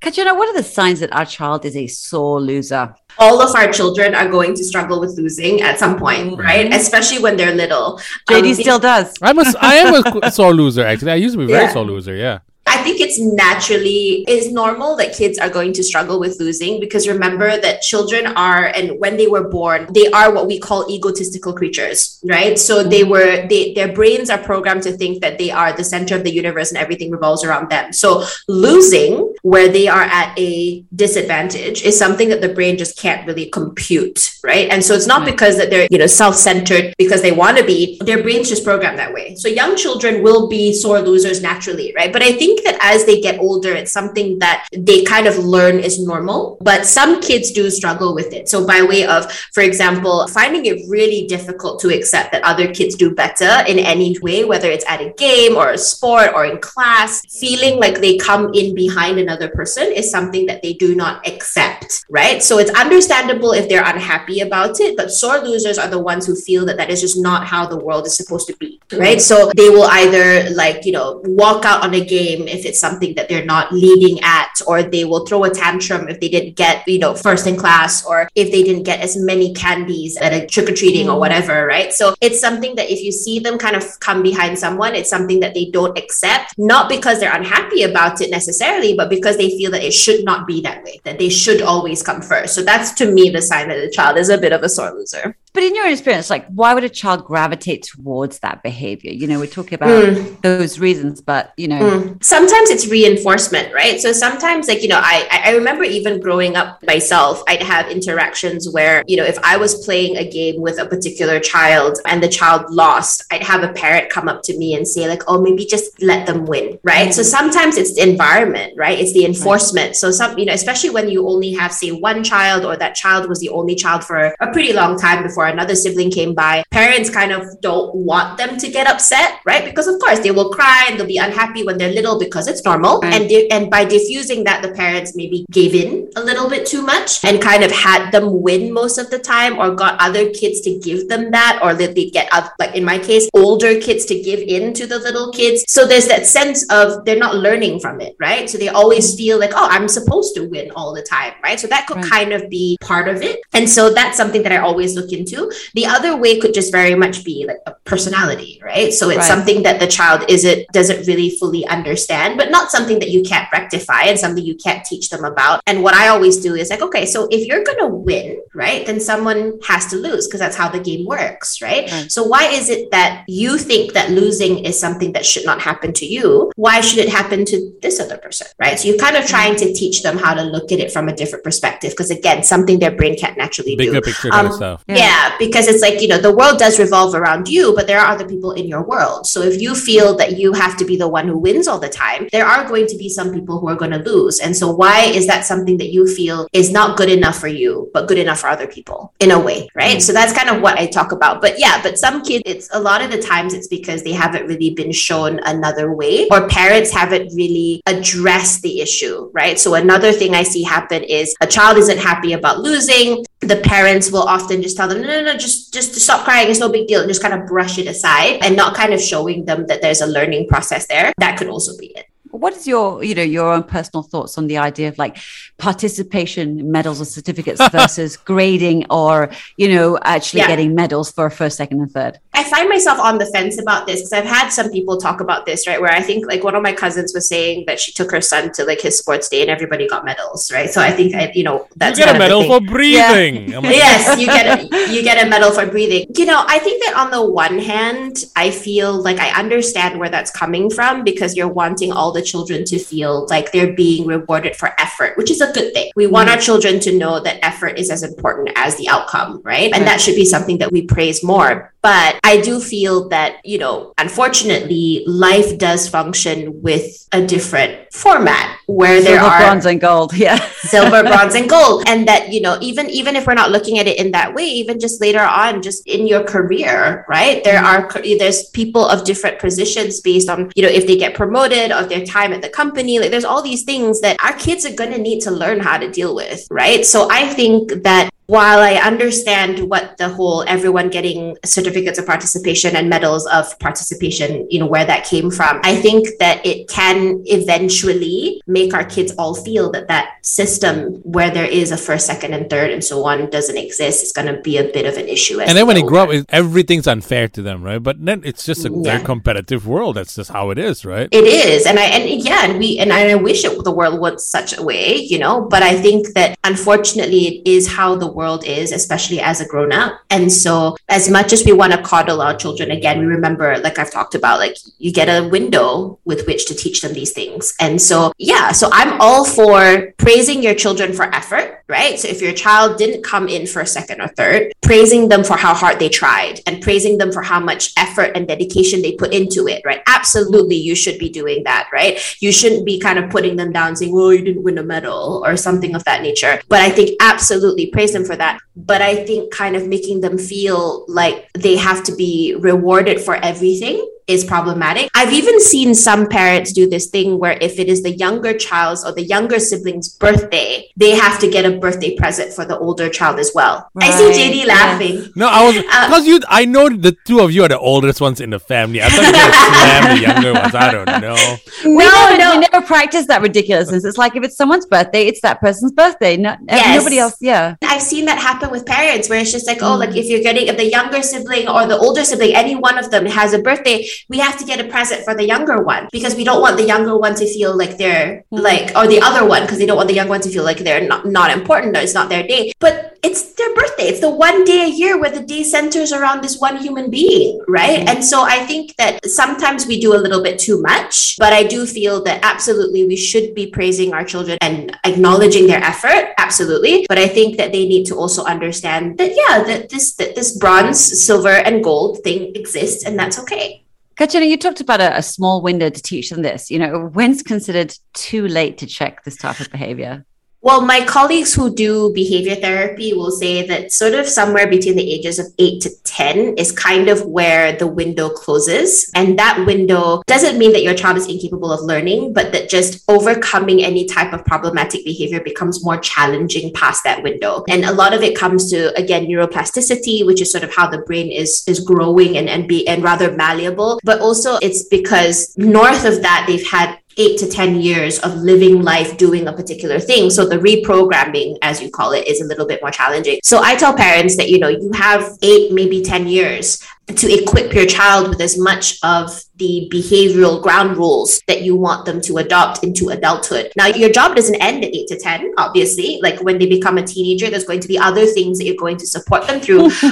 Katyana, what are the signs that our child is a sore loser? all of our children are going to struggle with losing at some point, mm-hmm. right? Especially when they're little. JD um, still does. I'm a, I am a sore loser, actually. I used to be very yeah. sore loser, yeah. I think it's naturally is normal that kids are going to struggle with losing because remember that children are and when they were born they are what we call egotistical creatures right? So they were they their brains are programmed to think that they are the center of the universe and everything revolves around them. So losing where they are at a disadvantage is something that the brain just can't really compute right? And so it's not because that they're you know self-centered because they want to be their brains just programmed that way. So young children will be sore losers naturally right? But i think think that as they get older, it's something that they kind of learn is normal, but some kids do struggle with it. So, by way of, for example, finding it really difficult to accept that other kids do better in any way, whether it's at a game or a sport or in class, feeling like they come in behind another person is something that they do not accept, right? So, it's understandable if they're unhappy about it, but sore losers are the ones who feel that that is just not how the world is supposed to be, right? So, they will either like, you know, walk out on a game if it's something that they're not leading at, or they will throw a tantrum if they didn't get, you know, first in class, or if they didn't get as many candies at a trick or treating mm. or whatever, right? So it's something that if you see them kind of come behind someone, it's something that they don't accept, not because they're unhappy about it necessarily, but because they feel that it should not be that way, that they should always come first. So that's to me the sign that the child is a bit of a sore loser. But in your experience, like, why would a child gravitate towards that behavior? You know, we're talking about mm. those reasons, but you know, mm. sometimes it's reinforcement, right? So sometimes, like, you know, I I remember even growing up myself, I'd have interactions where, you know, if I was playing a game with a particular child and the child lost, I'd have a parent come up to me and say, like, oh, maybe just let them win, right? Mm. So sometimes it's the environment, right? It's the enforcement. Right. So some, you know, especially when you only have, say, one child or that child was the only child for a pretty long time before another sibling came by, parents kind of don't want them to get upset, right? Because of course they will cry and they'll be unhappy when they're little because it's normal. Mm. And and by diffusing that, the parents maybe gave in a little bit too much and kind of had them win most of the time, or got other kids to give them that, or that they get like in my case, older kids to give in to the little kids. So there's that sense of they're not learning from it, right? So they always feel like, oh, I'm supposed to win all the time, right? So that could right. kind of be part of it. And so that's something that I always look into the other way could just very much be like a personality, right? So it's right. something that the child isn't doesn't really fully understand, but not something that you can't rectify and something you can't teach them about. And what I always do is like, okay, so if you're gonna win, right, then someone has to lose because that's how the game works, right? right? So why is it that you think that losing is something that should not happen to you? Why should it happen to this other person, right? So you're kind of trying to teach them how to look at it from a different perspective because again, something their brain can't naturally do. Bigger do. picture um, kind of stuff. Yeah. yeah because it's like you know the world does revolve around you but there are other people in your world. So if you feel that you have to be the one who wins all the time there are going to be some people who are going to lose. And so why is that something that you feel is not good enough for you but good enough for other people in a way right? Mm. So that's kind of what i talk about. But yeah but some kids it's a lot of the times it's because they haven't really been shown another way or parents haven't really addressed the issue right? So another thing i see happen is a child isn't happy about losing the parents will often just tell them, no, no, no, just just stop crying. It's no big deal. And just kind of brush it aside and not kind of showing them that there's a learning process there. That could also be it what is your you know your own personal thoughts on the idea of like participation medals or certificates versus grading or you know actually yeah. getting medals for first second and third? I find myself on the fence about this because i've had some people talk about this right where i think like one of my cousins was saying that she took her son to like his sports day and everybody got medals right? So i think I, you know that's you get a medal for breathing. Yeah. yes you get a, you get a medal for breathing. You know i think that on the one hand i feel like i understand where that's coming from because you're wanting all the the children to feel like they're being rewarded for effort, which is a good thing. We want our children to know that effort is as important as the outcome, right? And that should be something that we praise more. But I do feel that, you know, unfortunately, life does function with a different format where silver, there are bronze and gold. Yeah. silver, bronze, and gold. And that, you know, even even if we're not looking at it in that way, even just later on, just in your career, right? There are there's people of different positions based on, you know, if they get promoted or their time at the company. Like there's all these things that our kids are gonna need to learn how to deal with, right? So I think that while I understand what the whole everyone getting certificates of participation and medals of participation, you know, where that came from, I think that it can eventually make our kids all feel that that system where there is a first, second, and third and so on doesn't exist. It's going to be a bit of an issue. and then when they grow up, everything's unfair to them, right? But then it's just a yeah. very competitive world. That's just how it is, right? It is, and I and yeah, and we and I wish it, the world was such a way, you know. But I think that unfortunately, it is how the world is, especially as a grown up. And so, as much as we want to coddle our children, again, we remember, like I've talked about, like you get a window with which to teach them these things. And so, yeah, so I'm all for praising your children for effort, right? So if your child didn't come in for a second or third, praising them for how hard they tried and praising them for how much effort and dedication they put into it, right? Absolutely, you should be doing that, right? You shouldn't be kind of putting them down saying, oh, you didn't win a medal or something of that nature. But I think absolutely praise them for that. But I think kind of making them feel like they have to be rewarded for everything is problematic. I've even seen some parents do this thing where if it is the younger child's or the younger sibling's birthday, they have to get a birthday present for the older child as well. Right. I see JD laughing. No, I was because uh, you. I know the two of you are the oldest ones in the family. I thought you were slam the younger ones. I don't know. We no, never, no, we never practice that ridiculousness. It's like if it's someone's birthday, it's that person's birthday. No, yes. nobody else. Yeah, I've seen that happen with parents where it's just like, oh, like if you're getting if the younger sibling or the older sibling, any one of them has a birthday, we have to get a present for the younger one because we don't want the younger one to feel like they're mm-hmm. like, or the other one because they don't want the young one to feel like they're not, not important or it's not their day. But it's their birthday. It's the one day a year where the day centers around this one human being, right? Mm-hmm. And so I think that sometimes we do a little bit too much, but I do feel that absolutely we should be praising our children and acknowledging their effort. Absolutely. But I think that they need to also understand that, yeah, that this, that this bronze, silver, and gold thing exists and that's okay. Katyana, you talked about a, a, small window to teach them this. You know, when's considered too late to check this type of behavior? Well, my colleagues who do behavior therapy will say that sort of somewhere between the ages of 8 to 10 is kind of where the window closes. And that window doesn't mean that your child is incapable of learning, but that just overcoming any type of problematic behavior becomes more challenging past that window. And a lot of it comes to, again, neuroplasticity, which is sort of how the brain is, is growing and, and be and rather malleable. But also it's because north of that, they've had eight to 10 years of living life doing a particular thing. So the reprogramming, as you call it, is a little bit more challenging. So I tell parents that, you know, you have eight, maybe 10 years to equip your child with as much of the behavioral ground rules that you want them to adopt into adulthood. Now, your job doesn't end at eight to 10, obviously. Like when they become a teenager, there's going to be other things that you're going to support them through.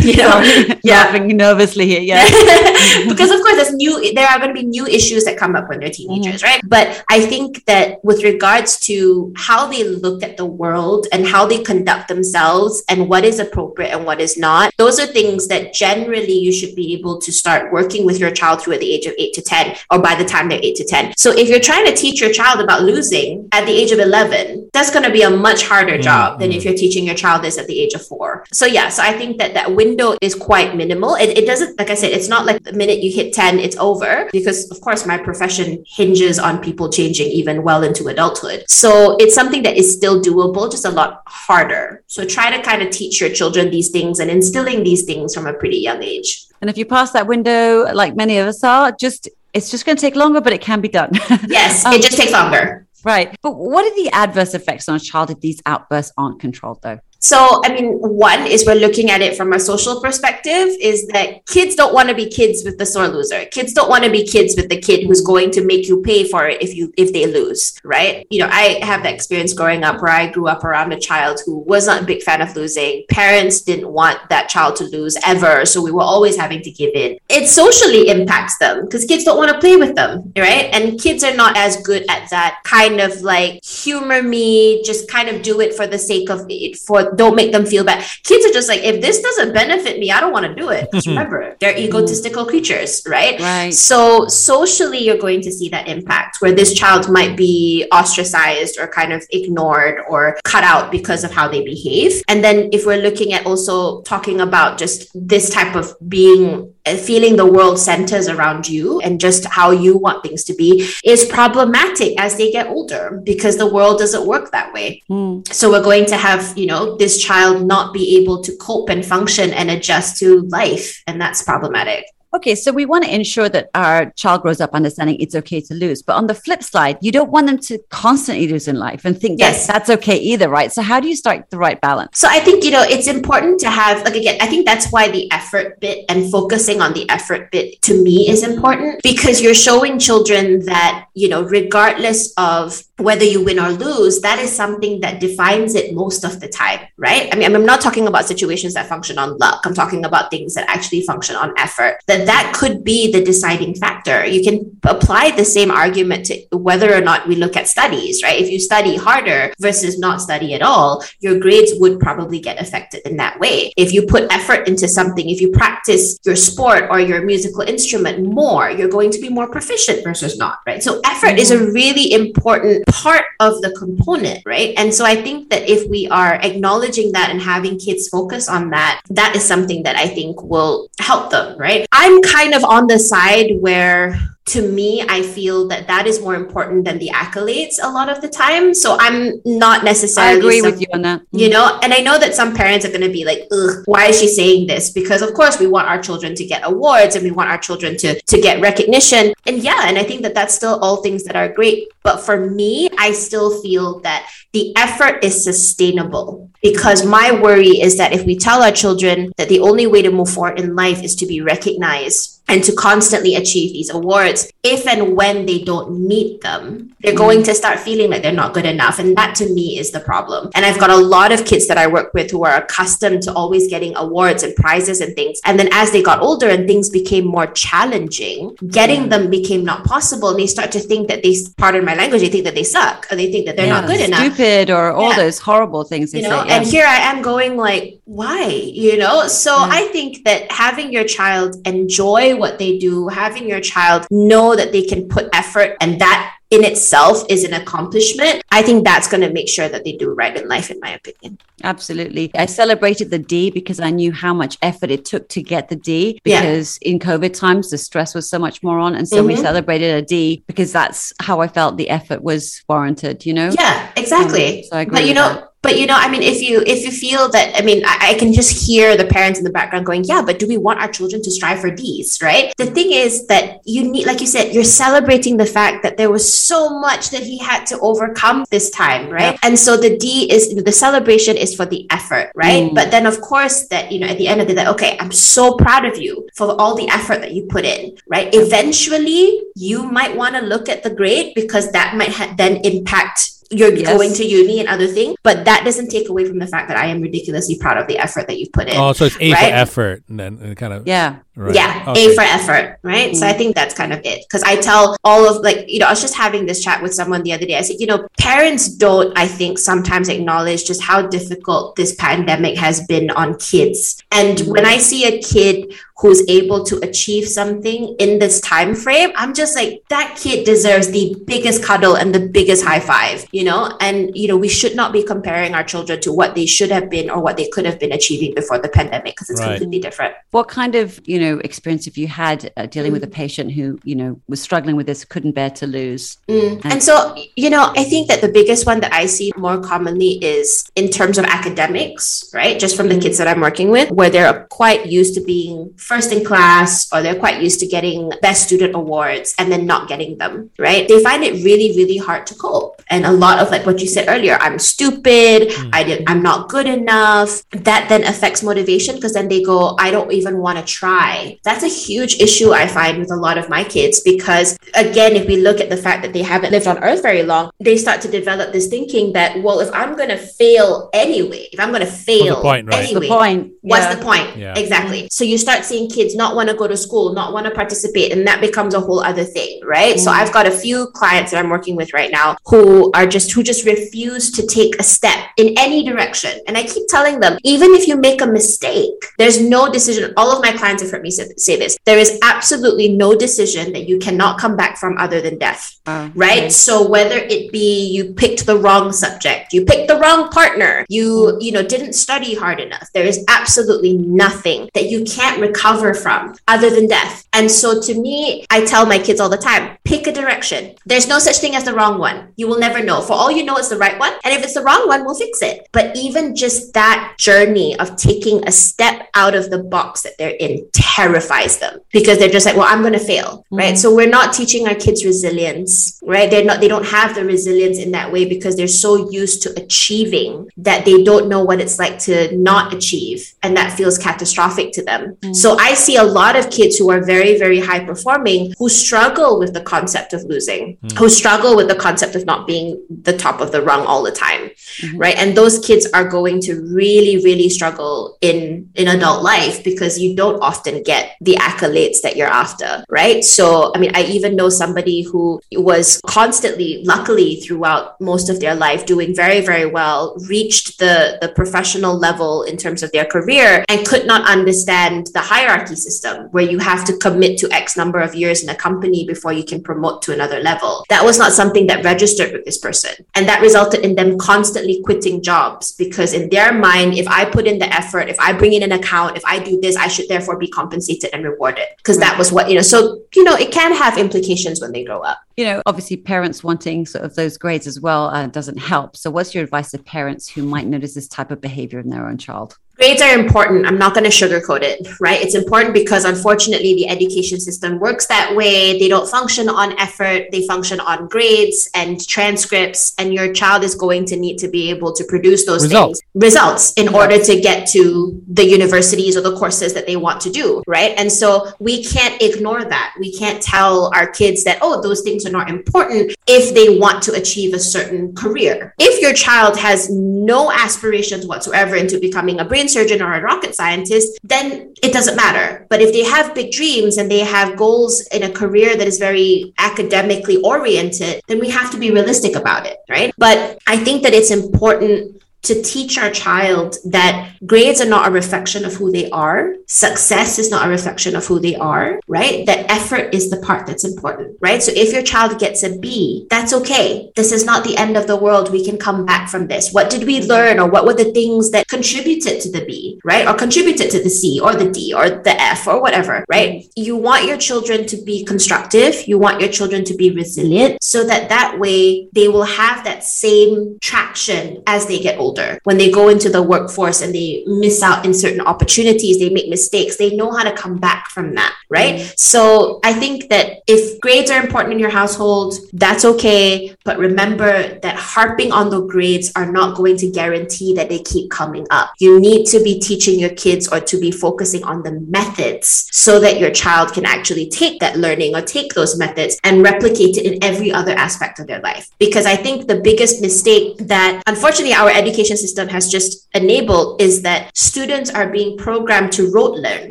you know, yeah. laughing nervously here. Yeah. because, of course, there's new, there are going to be new issues that come up when they're teenagers, mm-hmm. right? But I think that with regards to how they look at the world and how they conduct themselves and what is appropriate and what is not, those are things that generally you should be able to start working with your child through at the age of 8 to 10 or by the time they're 8 to 10. So if you're trying to teach your child about losing at the age of 11, that's going to be a much harder mm-hmm. job than if you're teaching your child this at the age of 4. So yeah, so I think that that window is quite minimal. It, it doesn't like I said, it's not like the minute you hit 10 it's over because of course my profession hinges on people changing even well into adulthood. So it's something that is still doable, just a lot harder. So try to kind of teach your children these things and instilling these things from a pretty young age age. And if you pass that window, like many of us are, just it's just going to take longer, but it can be done. Yes, um, it just takes longer. Right. But what are the adverse effects on a child if these outbursts aren't controlled, though? So, I mean, one is we're looking at it from a social perspective is that kids don't want to be kids with the sore loser. Kids don't want to be kids with the kid who's going to make you pay for it if you if they lose, right? You know, I have the experience growing up where I grew up around a child who was not a big fan of losing. Parents didn't want that child to lose ever, so we were always having to give in. It socially impacts them because kids don't want to play with them, right? And kids are not as good at that kind of like humor me, just kind of do it for the sake of it for don't make them feel bad. Kids are just like, if this doesn't benefit me, I don't want to do it. Because remember, they're egotistical creatures, right? Right. So socially, you're going to see that impact where this child might be ostracized or kind of ignored or cut out because of how they behave. And then if we're looking at also talking about just this type of being and feeling the world centers around you and just how you want things to be is problematic as they get older because the world doesn't work that way. Mm. So we're going to have, you know, this child not be able to cope and function and adjust to life. And that's problematic. Okay, so we want to ensure that our child grows up understanding it's okay to lose. But on the flip side, you don't want them to constantly lose in life and think yes. that's okay either, right? So how do you strike the right balance? So I think, you know, it's important to have, like, again, I think that's why the effort bit and focusing on the effort bit to me is important because you're showing children that, you know, regardless of whether you win or lose, that is something that defines it most of the time, right? I mean, I'm not talking about situations that function on luck. I'm talking about things that actually function on effort. That that could be the deciding factor. You can apply the same argument to whether or not we look at studies, right? If you study harder versus not study at all, your grades would probably get affected in that way. If you put effort into something, if you practice your sport or your musical instrument more, you're going to be more proficient versus not, right? So effort mm-hmm. is a really important part of the component, right? And so I think that if we are acknowledging that and having kids focus on that, that is something that I think will help them, right? I'm kind of on the side where to me, I feel that that is more important than the accolades a lot of the time. So I'm not necessarily. I agree some, with you on that. You know, and I know that some parents are going to be like, Ugh, why is she saying this? Because of course we want our children to get awards and we want our children to to get recognition. And yeah, and I think that that's still all things that are great. But for me, I still feel that the effort is sustainable because my worry is that if we tell our children that the only way to move forward in life is to be recognized and to constantly achieve these awards, if and when they don't meet them, they're mm. going to start feeling like they're not good enough. And that to me is the problem. And I've got a lot of kids that I work with who are accustomed to always getting awards and prizes and things. And then as they got older and things became more challenging, getting them became not possible. And they start to think that they, pardon my language, they think that they suck or they think that they're yeah, not good enough. Stupid or all yeah. those horrible things you know? Say, yeah. And here I am going like, why? You know? So I think that having your child enjoy what they do, having your child know that they can put effort and that in itself is an accomplishment, I think that's going to make sure that they do right in life, in my opinion. Absolutely. I celebrated the D because I knew how much effort it took to get the D because yeah. in COVID times, the stress was so much more on. And so mm-hmm. we celebrated a D because that's how I felt the effort was warranted, you know? Yeah, exactly. Um, so I agree. But you know, that but you know i mean if you if you feel that i mean I, I, can just hear the parents in the background going yeah but do we want our children to strive for these? Right? The thing is that you need like you said you're celebrating the fact that there was so much that he had to overcome this time right? Yeah. and so the d is the celebration is for the effort right? Mm. but then of course that you know at the end of the day okay i'm so proud of you for all the effort that you put in right? Eventually you might want to look at the grade because that might ha- then impact you're yes. going to uni and other things, but that doesn't take away from the fact that I am ridiculously proud of the effort that you've put in. Oh, so it's A right? for effort, and then kind of yeah, right. yeah, okay. A for effort, right? Mm. So I mm. think that's kind of it because I tell all of like you know I was just having this chat with someone the other day. I said you know parents don't I think sometimes acknowledge just how difficult this pandemic has been on kids, and when I see a kid who's able to achieve something in this time frame i'm just like that kid deserves the biggest cuddle and the biggest high five you know and you know we should not be comparing our children to what they should have been or what they could have been achieving before the pandemic because it's right. completely different what kind of you know experience have you had uh, dealing mm. with a mm. patient who you know was struggling with this couldn't bear to lose mm. and-, and so you know i think that the biggest one that i see more commonly is in terms of academics right just from the kids that i'm working with where they're quite used to being first in class or they're quite used to getting best student awards and then not getting them, right? They find it really, really hard to cope. And a lot of like what you said earlier, I'm stupid, mm. I did I'm not good enough. That then affects motivation because then they go, I don't even want to try. That's a huge issue I find with a lot of my kids because again, if we look at the fact that they haven't lived on earth very long, they start to develop this thinking that, well, if I'm gonna fail anyway, if I'm gonna fail point, right? anyway, the point. what's the point? Yeah. Exactly. So you start seeing seeing kids not want to go to school, not want to participate, and that becomes a whole other thing, right? Mm. So I've got a few clients that I'm working with right now who are just who just refuse to take a step in any direction. And I keep telling them, even if you make a mistake, there's no decision. All of my clients have heard me say this. There is absolutely no decision that you cannot come back from other than death. Uh, right? So whether it be you picked the wrong subject, you picked the wrong partner, you, you know, didn't study hard enough, there is absolutely nothing that you can't recover recover from other than death. And so to me, I tell my kids all the time pick a direction. There's no such thing as the wrong one. You will never know. For all you know, it's the right one. And if it's the wrong one, we'll fix it. But even just that journey of taking a step out of the box that they're in terrifies them because they're just like, well, I'm going to fail. Mm-hmm. Right. So we're not teaching our kids resilience, right? They're not, they don't have the resilience in that way because they're so used to achieving that they don't know what it's like to not achieve. And that feels catastrophic to them. Mm-hmm. So I see a lot of kids who are very, very high performing who struggle with the concept of losing, mm-hmm. who struggle with the concept of not being the top of the rung all the time. Mm-hmm. Right. And those kids are going to really, really struggle in, in adult life because you don't often get the accolades that you're after. Right. So, I mean, I even know somebody who was constantly, luckily, throughout most of their life, doing very, very well, reached the, the professional level in terms of their career and could not understand the hierarchy system where you have to commit to X number of years in a company before you can promote to another level. That was not something that registered with this person. And that resulted in them constantly quitting jobs because in their mind, if I put in the effort, if I bring in an account, if I do this, I should therefore be compensated and rewarded because that was what, you know, so, you know, it can have implications when they grow up. You know, obviously parents wanting sort of those grades as well uh, doesn't help. So what's your advice to parents who might notice this type of behavior in their own child? Grades are important. I'm not going to sugarcoat it, right? It's important because unfortunately the education system works that way. They don't function on effort, they function on grades and transcripts, and your child is going to need to be able to produce those results. things, results, in order to get to the universities or the courses that they want to do, right? And so we can't ignore that. We can't tell our kids that, oh, those things are not important if they want to achieve a certain career. If your child has no aspirations whatsoever into becoming a brain brain surgeon or a rocket scientist, then it doesn't matter. But if they have big dreams and they have goals in a career that is very academically oriented, then we have to be realistic about it, right? But I think that it's important to teach our child that grades are not a reflection of who they are, success is not a reflection of who they are, right? That effort is the part that's important, right? So if your child gets a B, that's okay. This is not the end of the world. We can come back from this. What did we learn, or what were the things that contributed to the B, right? Or contributed to the C, or the D, or the F, or whatever, right? You want your children to be constructive, you want your children to be resilient, so that that way they will have that same traction as they get older older, when they go into the workforce and they miss out in certain opportunities, they make mistakes, they know how to come back from that, right? Mm-hmm. So I think that if grades are important in your household, that's okay. But remember that harping on the grades are not going to guarantee that they keep coming up. You need to be teaching your kids or to be focusing on the methods so that your child can actually take that learning or take those methods and replicate it in every other aspect of their life. Because I think the biggest mistake that unfortunately our education education system has just enabled is that students are being programmed to rote learn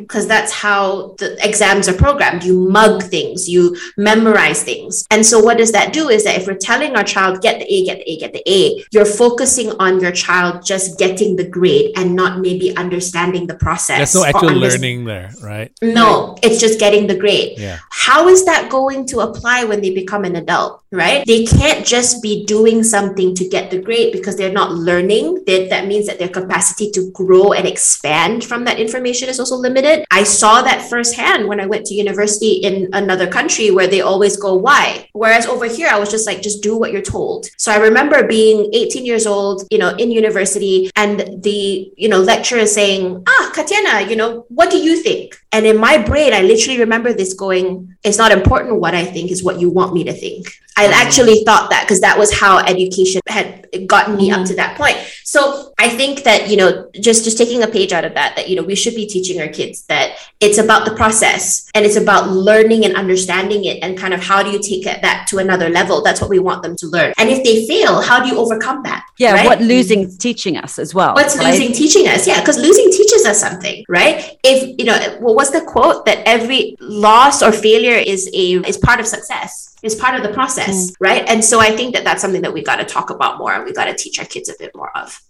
because that's how the exams are programmed. You mug things, you memorize things. And so what does that do is that if we're telling our child, get the A, get the A, get the A, you're focusing on your child just getting the grade and not maybe understanding the process. There's no actual learning there, right? No, it's just getting the grade. Yeah. How is that going to apply when they become an adult, right? They can't just be doing something to get the grade because they're not learning that that means that their capacity to grow and expand from that information is also limited. I saw that firsthand when I went to university in another country where they always go, why? Whereas over here, I was just like, just do what you're told. So I remember being 18 years old, you know, in university and the, you know, lecturer saying, ah, Katyana, you know, what do you think? And in my brain, I literally remember this going, it's not important what I think, is what you want me to think. I actually thought that because that was how education had gotten me mm-hmm. up to that point. So I think that, you know, just just taking a page out of that, that, you know, we should be teaching our kids that it's about the process and it's about learning and understanding it and kind of how do you take that to another level? That's what we want them to learn. And if they fail, how do you overcome that? Yeah, right? what losing is teaching us as well. What's right? losing teaching us? Yeah, because losing teaches us something, right? If, you know, well, what's the quote that every loss or failure is a is part of success? is part of the process, mm. right? And so I think that that's something that we got to talk about more and we got to teach our kids a bit more of.